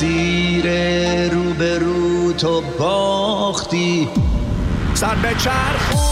مسیر رو تو باختی. سر به چرخونی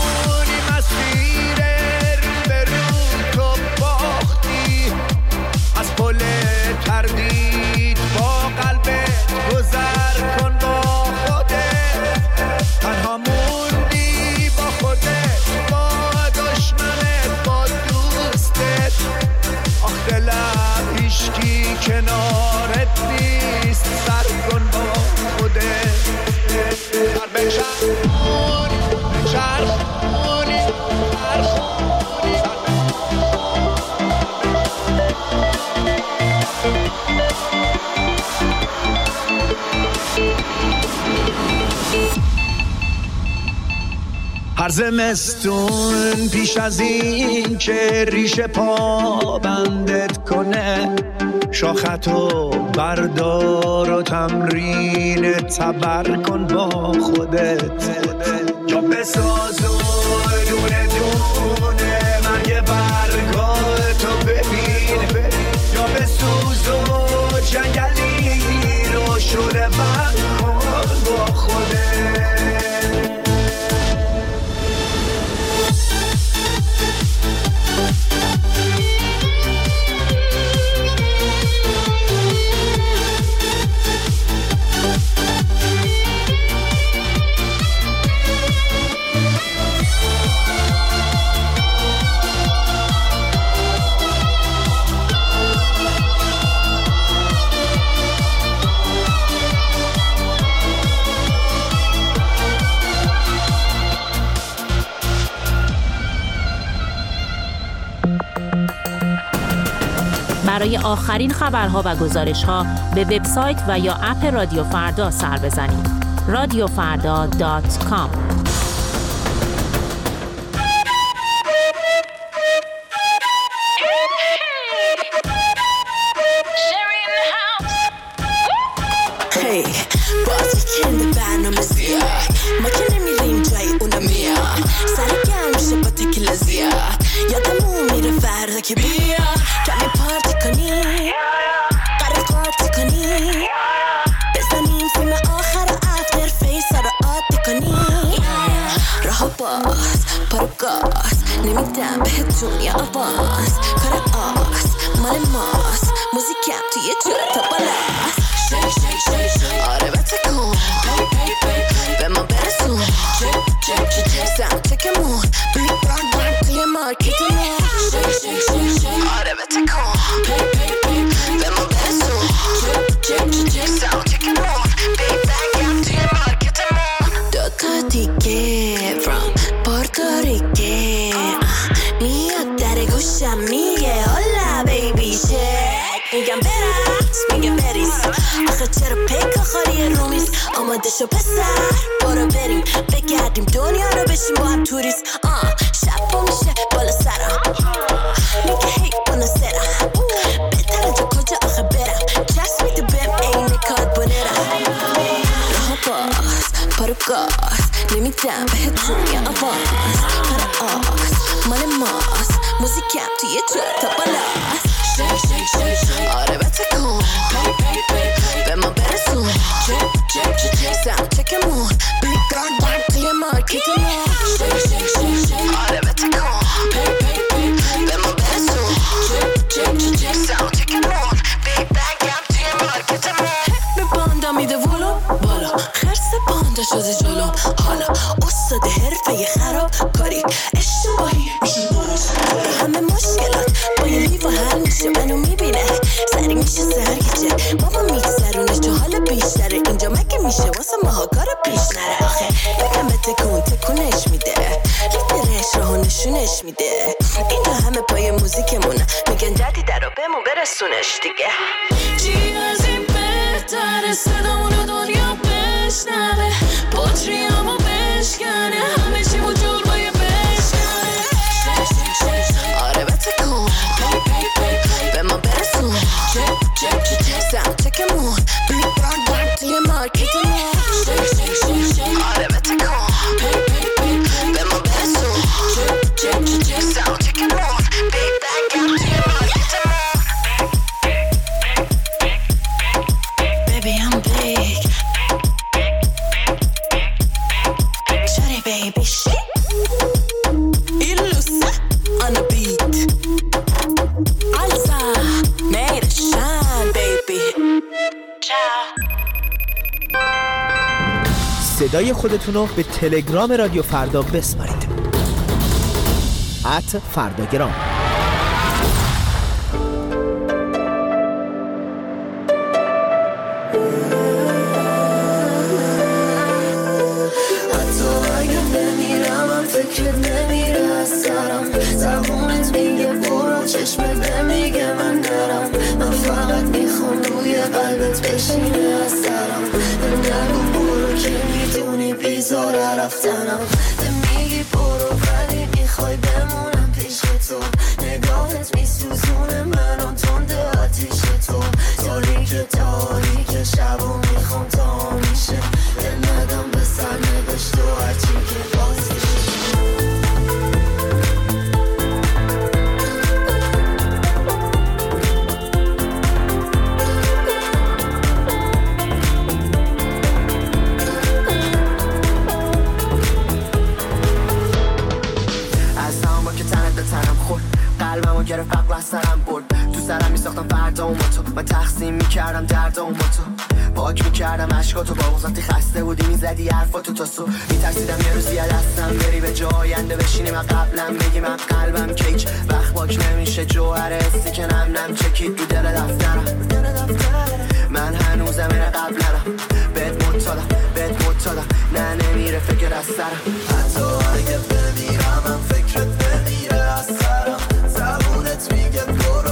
زمستون پیش از این که ریش پا بندت کنه. شاختو بردار و تمرین تبر کن با خودت. یا بساز و دونه دونه مرگ برگاتو ببین. یا بسوز و جنگلی برای آخرین خبرها و گزارشها به وبسایت و یا اپ رادیو فردا سر بزنید. که نمیریم جای اونا میاد سر گرم میشه با تکیلا زیاد یادمون میره فردا که بیا کمی پارتی کنی قرار پارتی کنی بزنیم فیلم آخر افتر فیس رو عادی کنی راه باز پارو گاز نمیدم بهت دنیا آواز کار آس مال ماست موزیکم توی جور تا Shake shake shake shake. bardak diye marketime Şık şık şık آماده شو پسر برو بریم بگردیم دنیا رو بشیم با هم توریست آه شب میشه بالا سرم میگه هی سرم بهتره تو کجا آخه برم چست میده بهم کات بونرم راه باز پارو گاز نمیدم بهتون یه آواز پر آز مال ماست موزیکم توی جا تا baby, shit. صدای خودتون رو به تلگرام رادیو فردا بسپارید. ات فرداگرام. برو چشمت نمیگه من نرم من فقط می‌خوام روی قلبت بشینه از سرم. به نگو برو که می‌دونی بیزاره رفتنم. تقسیم می‌کردم درد و تو. پاک می‌کردم عشقاتو با وقتی خسته بودی می‌زدی حرفاتو تا سو میترسیدم یه روزی از دستم بری به جای آینده بشینی. من قبلم بگی من قلبم که هیچ وقت پاک نمیشه جوهر حسی که نم نم چکید تو دل دفترم. من هنوزم این قبلم. بهت مطالم بهت مطالم نه نمیره فکر از سرم. حتی اگه بمیرم هم فکرت نمیره از سرم. زبونت میگه برو.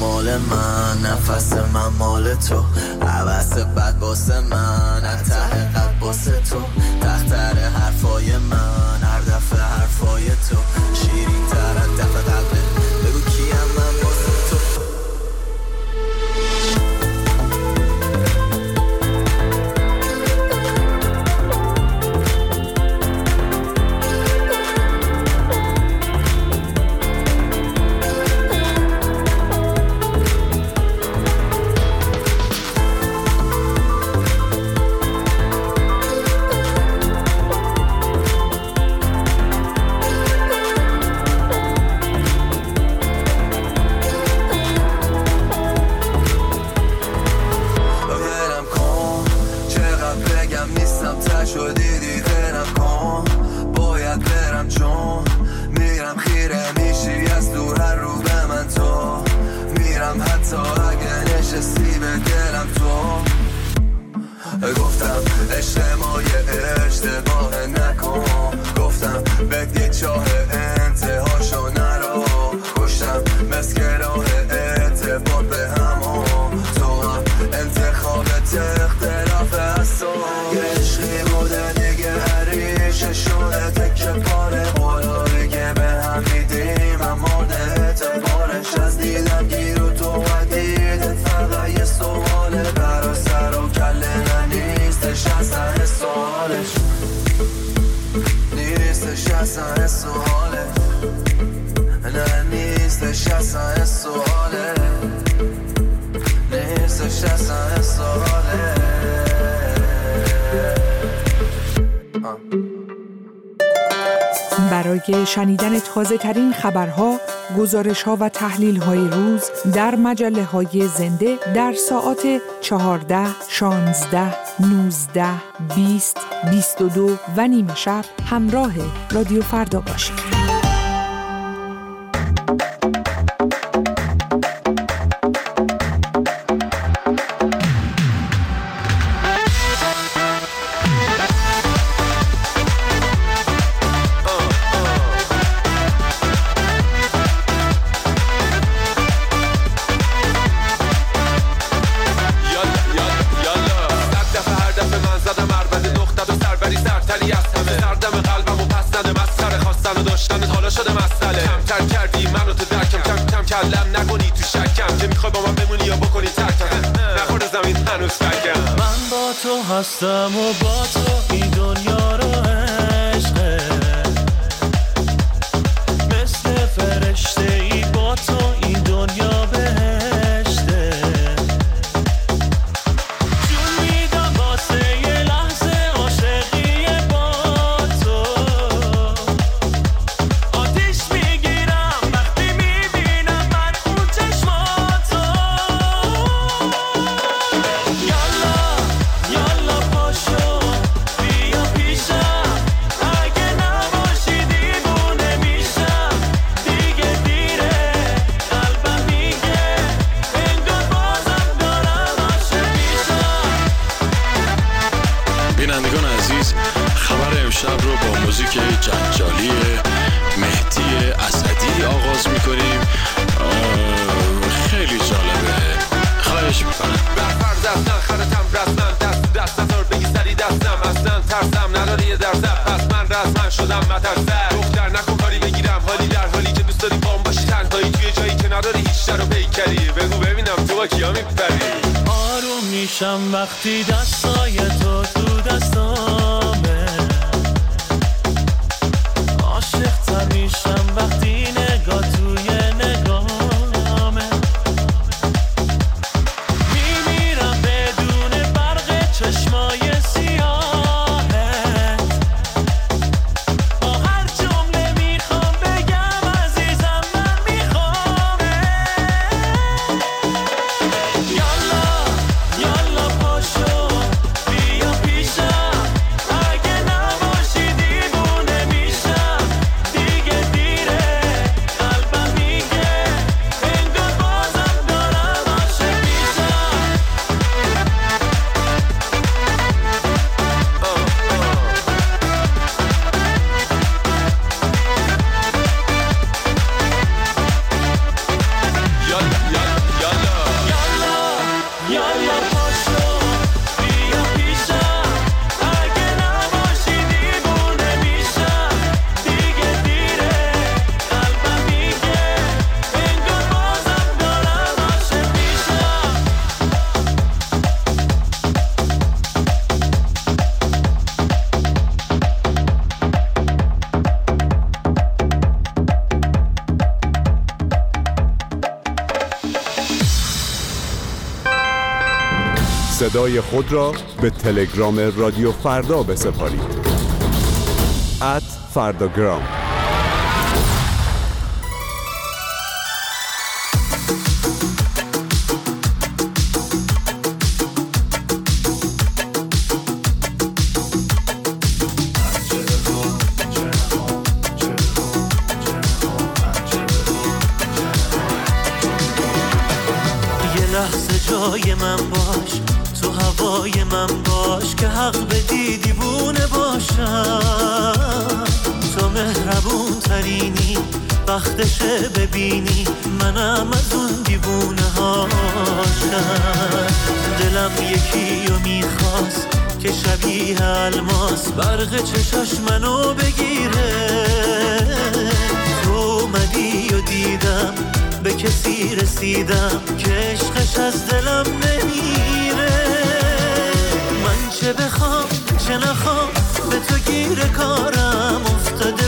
مال من نفس من مال تو. عوض بد باسه من ته قلب باسه تو. برای شنیدن تازه ترین خبرها، گزارش ها و تحلیل های روز در مجله های زنده در ساعات 14, 16, 19, 20, 22 و نیمه شب همراه رادیو فردا باشید. Someone رای خود را به تلگرام رادیو فردا بسپارید. at فرداگرام وقتشه ببینی. منم از اون دیوونه هاشم دلم یکی رو می‌خواست که شبیه الماس. برق چشاش منو بگیره. تو اومدی و دیدم به کسی رسیدم. که عشقش از دلم نمیره. من چه بخوام چه نخوام به تو گیر کارم افتاده.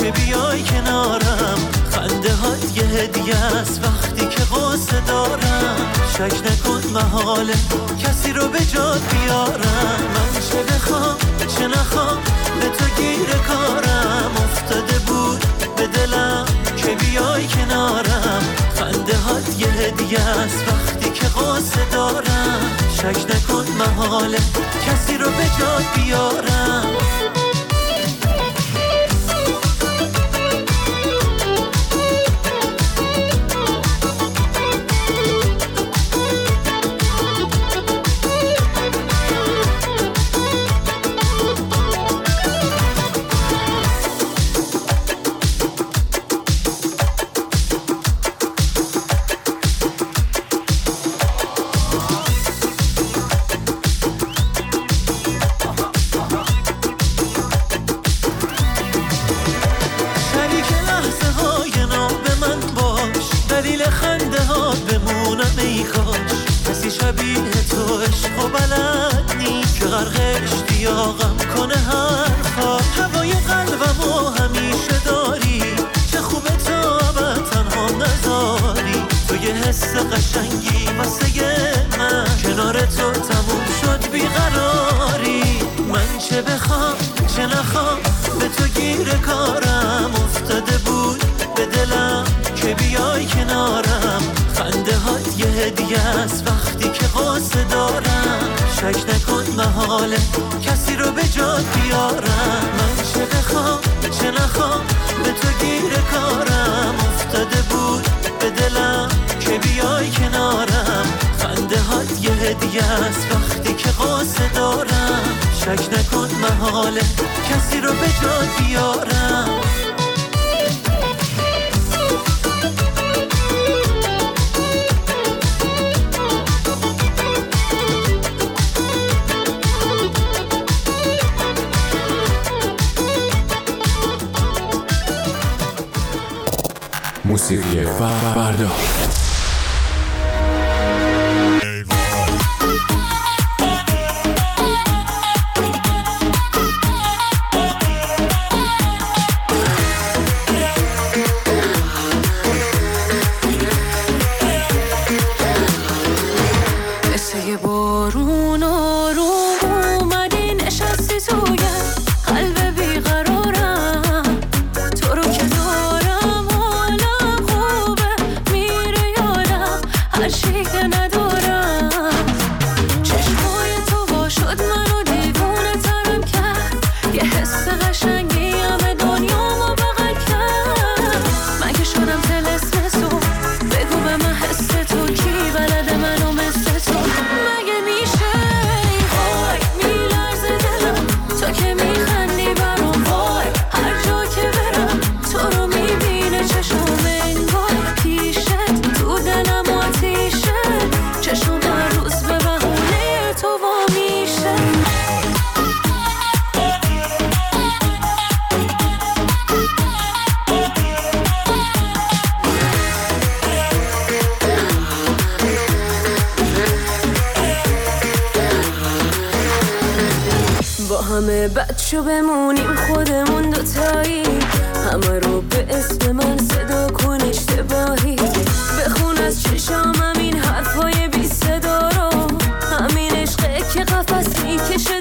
که بیای کنارم. خنده هات یه هدیه است وقتی که قصه دارم. شک نکن محاله کسی رو به جاد بیارم. من چه بخوام چه نخوام به تو گیر کارم. افتاده بود به دلم که بیای کنارم. خنده هات یه هدیه است وقتی که قصه دارم. شک نکن محاله کسی رو به جاد بیارم. و بلد نیست که غرق اشتیاقم کنه حرفا. هوای قلبم و همیشه داری. چه خوبه تا تنها نذاری تو یه حس قشنگی واسه من. کنار تو تموم شد بیقراری. من چه بخوام چه نخوام؟ به تو گیر کارم افتاده بود. به دلم که بیای کنارم. خنده هات هدیه است. وقتی که قصه دارم شک نکن محاله کسی رو به جاد بیارم. من چه بخوام چه نخوام به تو گیر کارم. افتاده بود به دلم که بیای کنارم. خنده هات یه هدیه است. وقتی که قصه دارم شک نکن محاله کسی رو به جاد بیارم. Music je Bardo. با همه بچه بمونیم خودمون دوتایی. همه رو به اسم من صدا کن اشتباهی. بخون از چشام همین حرفای بی صدا رو. همین عشقه که قفس می‌کشه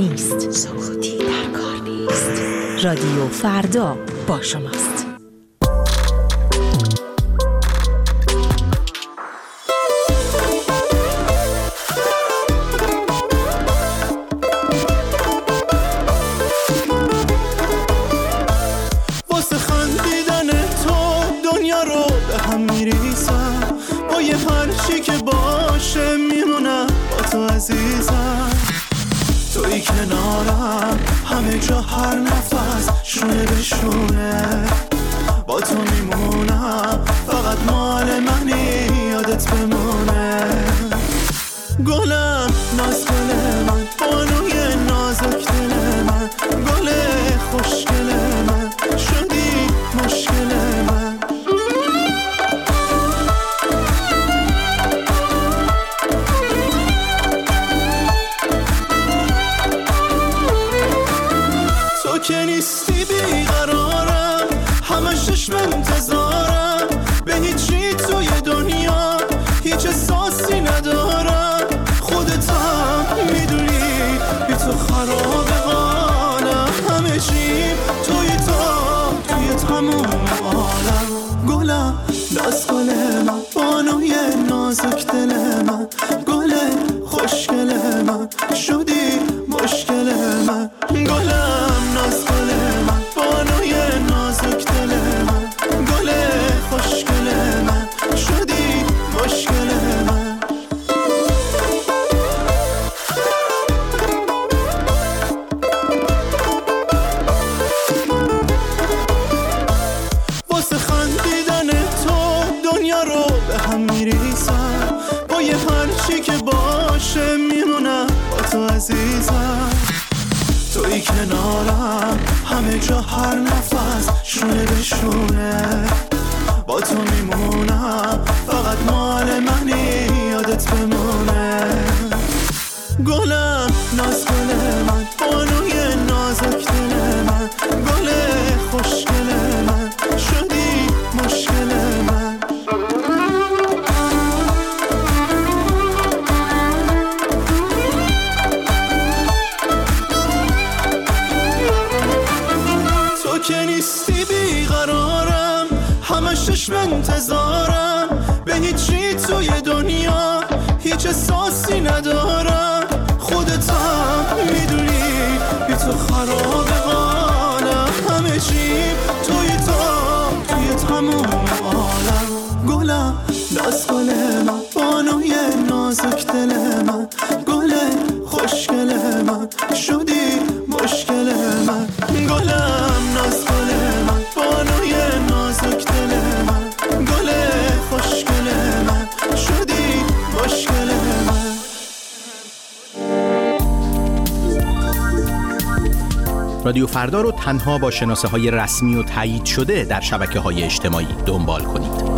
نیست. سکوتی در کار نیست. رادیو فردا با شماست. چهار هر نفس شونه به شونه. هرچی که باشه میمونم با تو عزیزم. توی کنارم همه جا هر نفس شونه به شونه. با تو میمونم فقط مال منی یادت بمونه. گلم ناز نازک دل من گل خوشگل من شدی مشکل من. گلم ناز گل من بانوی نازک دل من. گل خوشگل من شدی مشکل من. رادیو فردا رو تنها با شناسه های رسمی و تایید شده در شبکه های اجتماعی دنبال کنید.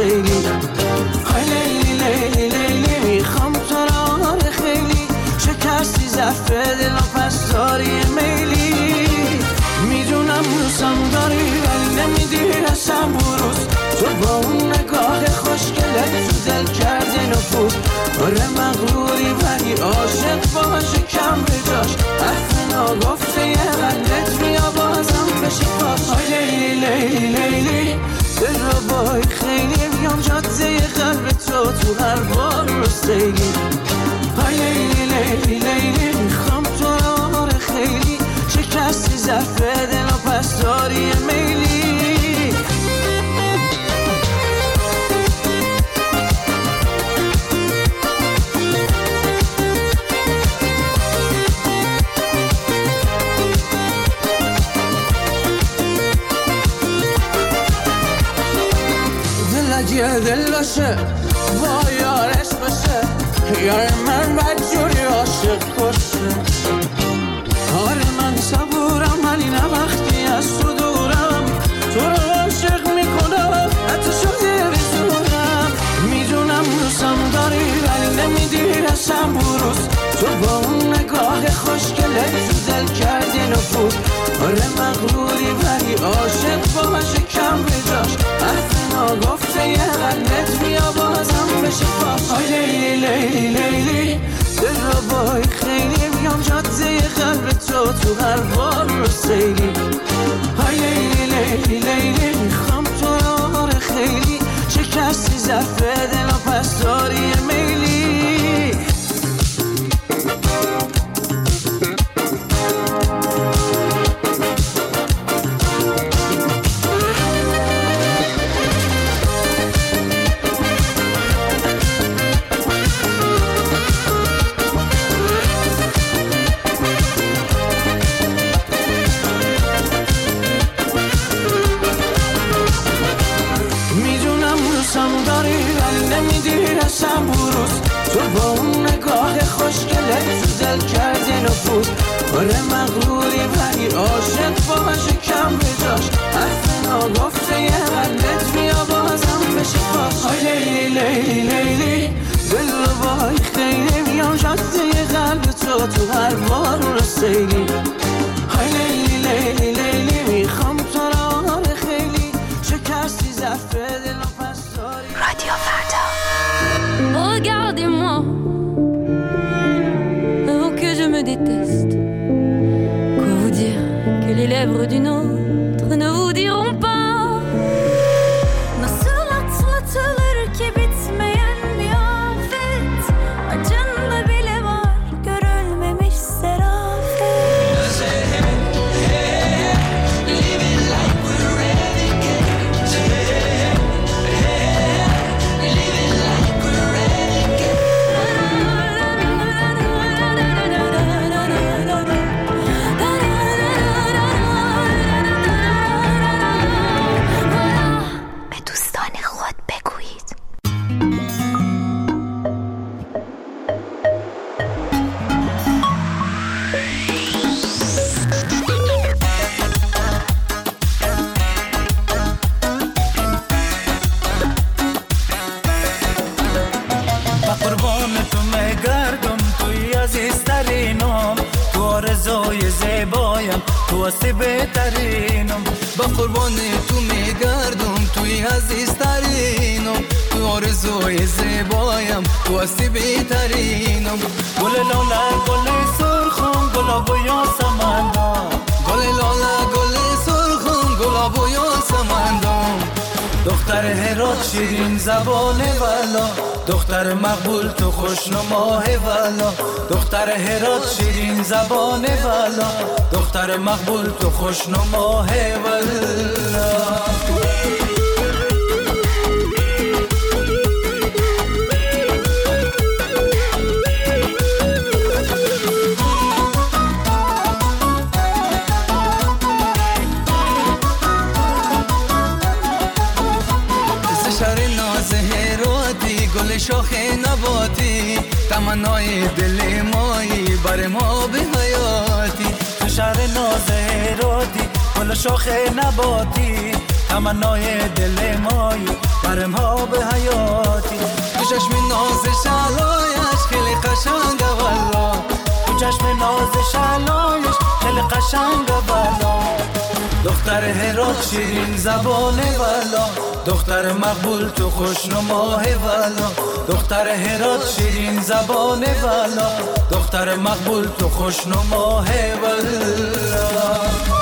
خیلی. لیلی لیلی لیلی می‌خوام تو را خیلی. کسی زفت دل و پسداری میلی. می‌دونم روزم داری ولی نمیدی رسم بروز. تو با اون نگاه خوشگلت تو دل کردی نفوز آره مغروری ولی عاشق باشه کم بجاش. حرف ناگفته یه قدرت بیا بازم بشه پاش لیلی لیلی لیلی دل رو بای خیلی بیام جاده قلب تو تو هر بار سیلی آی لیلی لیلی می‌خوام تو رو آره خیلی. شکستی ظرف دل باشه با یارش باشه یار من بدجوری عاشق باشه. آره من صبورم ولی نه وقتی از تو دورم. تو رو عاشق می‌کنم حتی شده بزورم می‌دونم روزم داری ولی نمیدی رسم بروز. تو با اون نگاه خوشگله تو دل کردی نفوذ. آره مغروری ولی عاشق باشه کم بجاش. ناگفته یه قلبت بیا بازم بشه. آی لیلی لیلی لیلی. دل رو بای خیلی بیام جاده قلب تو تو هر بار رو سیلی آی لیلی لیلی لیلی. می‌خوام تو آره خیلی. شکستی ظرف دل و پس داری تو با اون نگاه خوشگله. تو دل کردی نفوذ آره مغروری ولی عاشق باشه کم بجاش. حرف ناگفته یه قلبت بیا بازم بشه پاس آی لیلی لیلی لیلی. دل رو بای خیلی میام جاده قلب تو تو هر بار رو سیلی هستی بهترینم با قربان تو میگردم توی عزیزترینم. تو آرزوی زیبایم تو بهترینم گل لاله گل سرخم گلاب و یاسمندم دختر هرات شیرین زبان والا دختر مقبول تو خوشنماه والا دختر هرات شیرین زبان والا دختر مقبول تو خوشنماه والا شاخ نباتی تمنای دل مایی بر ما به حیاتی. تو شهر ناز هراتی گل شاخ نباتی. تمنای دل مایی برم ها به حیاتی. تو چشم ناز دختر هرات شیرین زبان والا دختر مقبول تو خوشنماه والا دختر هرات شیرین زبان والا دختر مقبول تو خوشنماه والا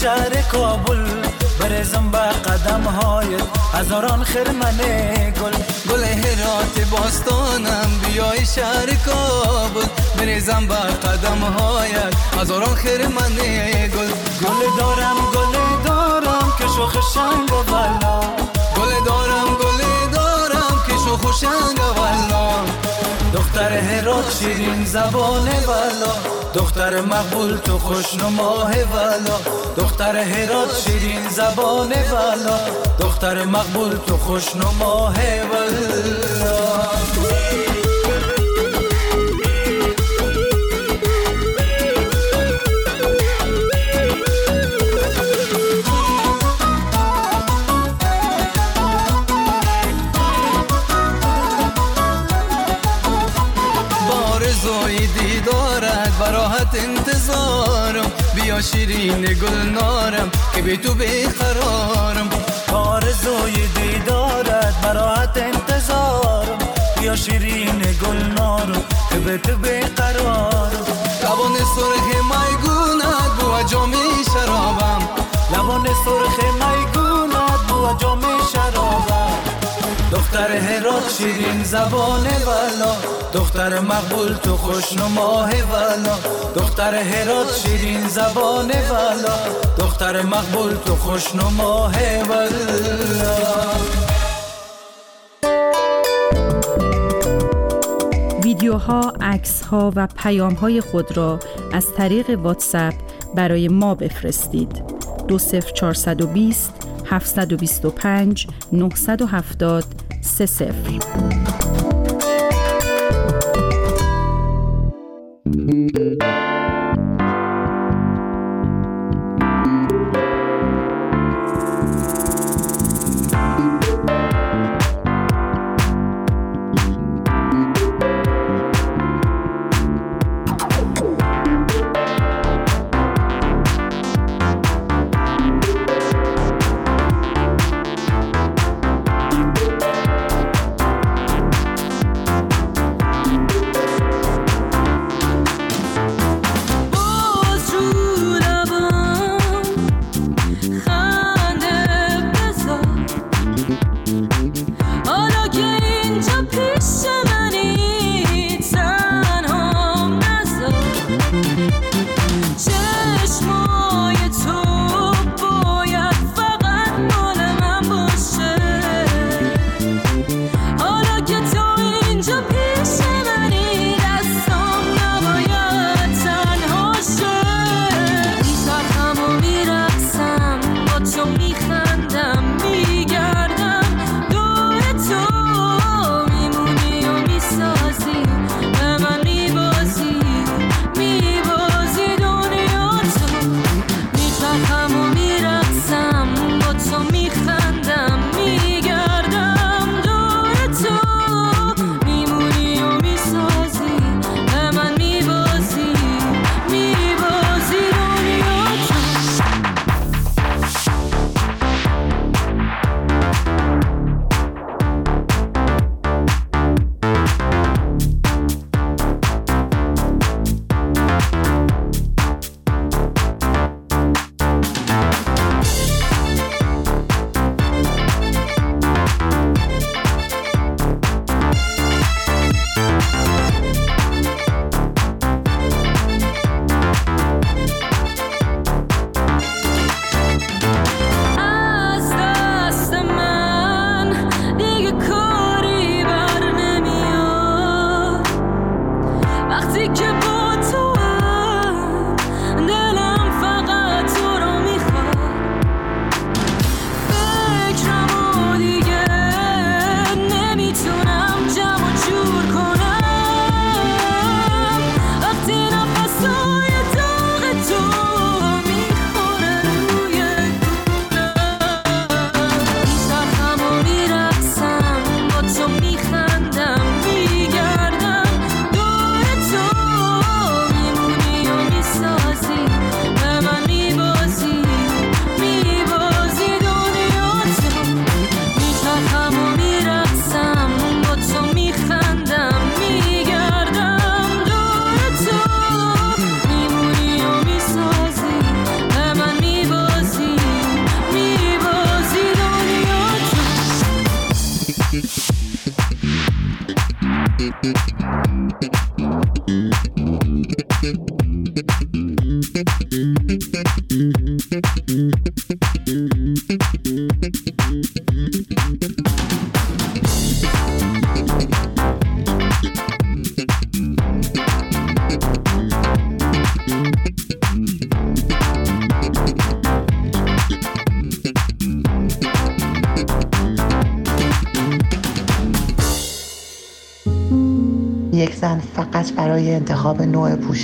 شهر کابل برزم به قدم های هزاران خرمن گل. گل هرات باستانم بیای شهر کابل. برزم به قدم های هزاران خرمن گل. گل دارم گل دارم که شوخ شنگ و بلا. گل دارم و بلا دختر هرات شیرین زبان والا. دختر مقبول تو خوشنماه والا. دختر هرات شیرین زبان والا. دختر مقبول تو خوشنماه والا. شیرین گل نارم که به تو بیقرارم آرزوی دیدارت براحت انتظارم. بیا شیرین گل نارم که به تو بیقرارم لبان سرخ میگونت بو جام شرابم. لبان سرخ میگونت بو جام شرابم دختر هرات شیرین زبان والا دختر مقبول تو خوشنماه والا دختر هرات شیرین زبان والا دختر مقبول تو خوشنماه والا ویدیوها، عکس ها و پیام های خود را از طریق واتساپ برای ما بفرستید. 20420 725 970 Sisif.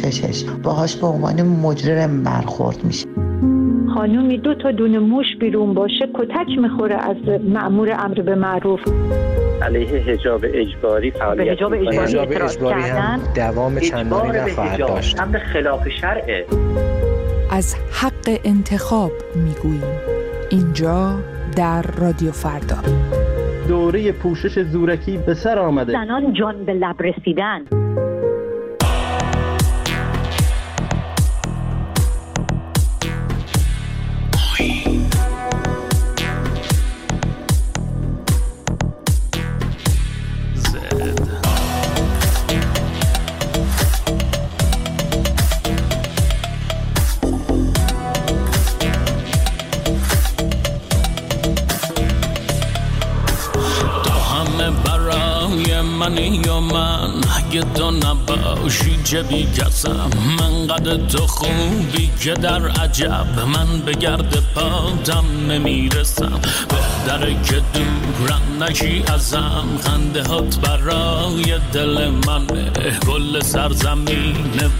پوششش باهاش به عنوان مجرم برخورد میشه. خانومی دو تا دونه موش بیرون باشه کتک می‌خوره از مأمور امر به معروف. علیه حجاب اجباری فعالیت حجاب می‌کنن. اجباری حجاب اجباری هم. دوام چندانی به نخواهد حجاب داشت. امر خلاف شرعه. از حق انتخاب می‌گوییم. اینجا در رادیو فردا. دوره پوشش زورکی به سر آمده. زنان جان به لب رسیدن. چه بی کسم من قد تو خوبی که در عجب من به گرد پاتم نمی‌رسم. بهتره که دورم نشی ازم. خنده هات برای دل منه. کل سرزمین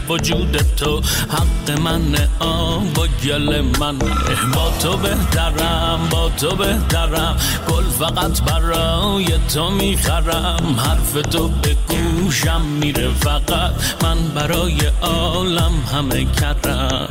وجود تو حق منه. آب و گل منه. با تو بهترم با تو بهترم. گل فقط برای تو می‌خرم. حرف تو به گوشم میره فقط من برای عالم همه کردم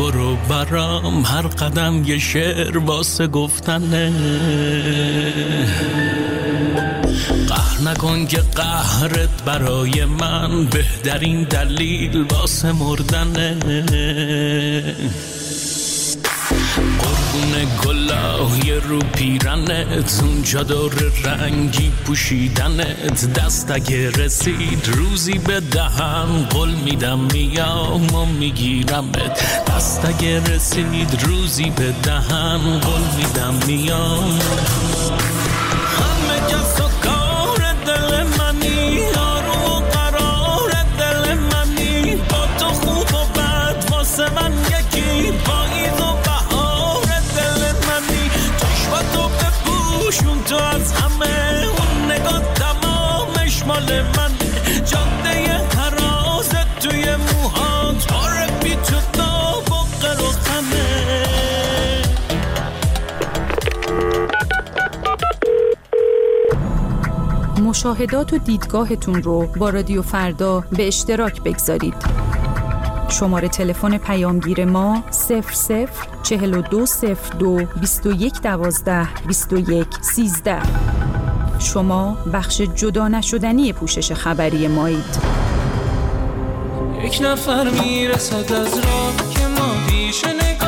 برو برام هر قدم یه شعر واسه گفتنه. قهر نکن که قهرت برای من بهترین دلیل واسه مردنه. قربون گلای رو پیرنت اون چادر رنگی پوشیدنت. دست اگه رسید روزی به دهن قول میدم میام و میگیرمت. دست اگه رسید روزی به دهن قول میدم میام مشاهدات و دیدگاهتون رو با رادیو فردا به اشتراک بگذارید. شماره تلفن پیامگیر ما 00 4202 21 12 21 13 شما بخش جدا نشدنی پوشش خبری مایید. یک نفر می‌رسد از راه که ما پیش نگاهش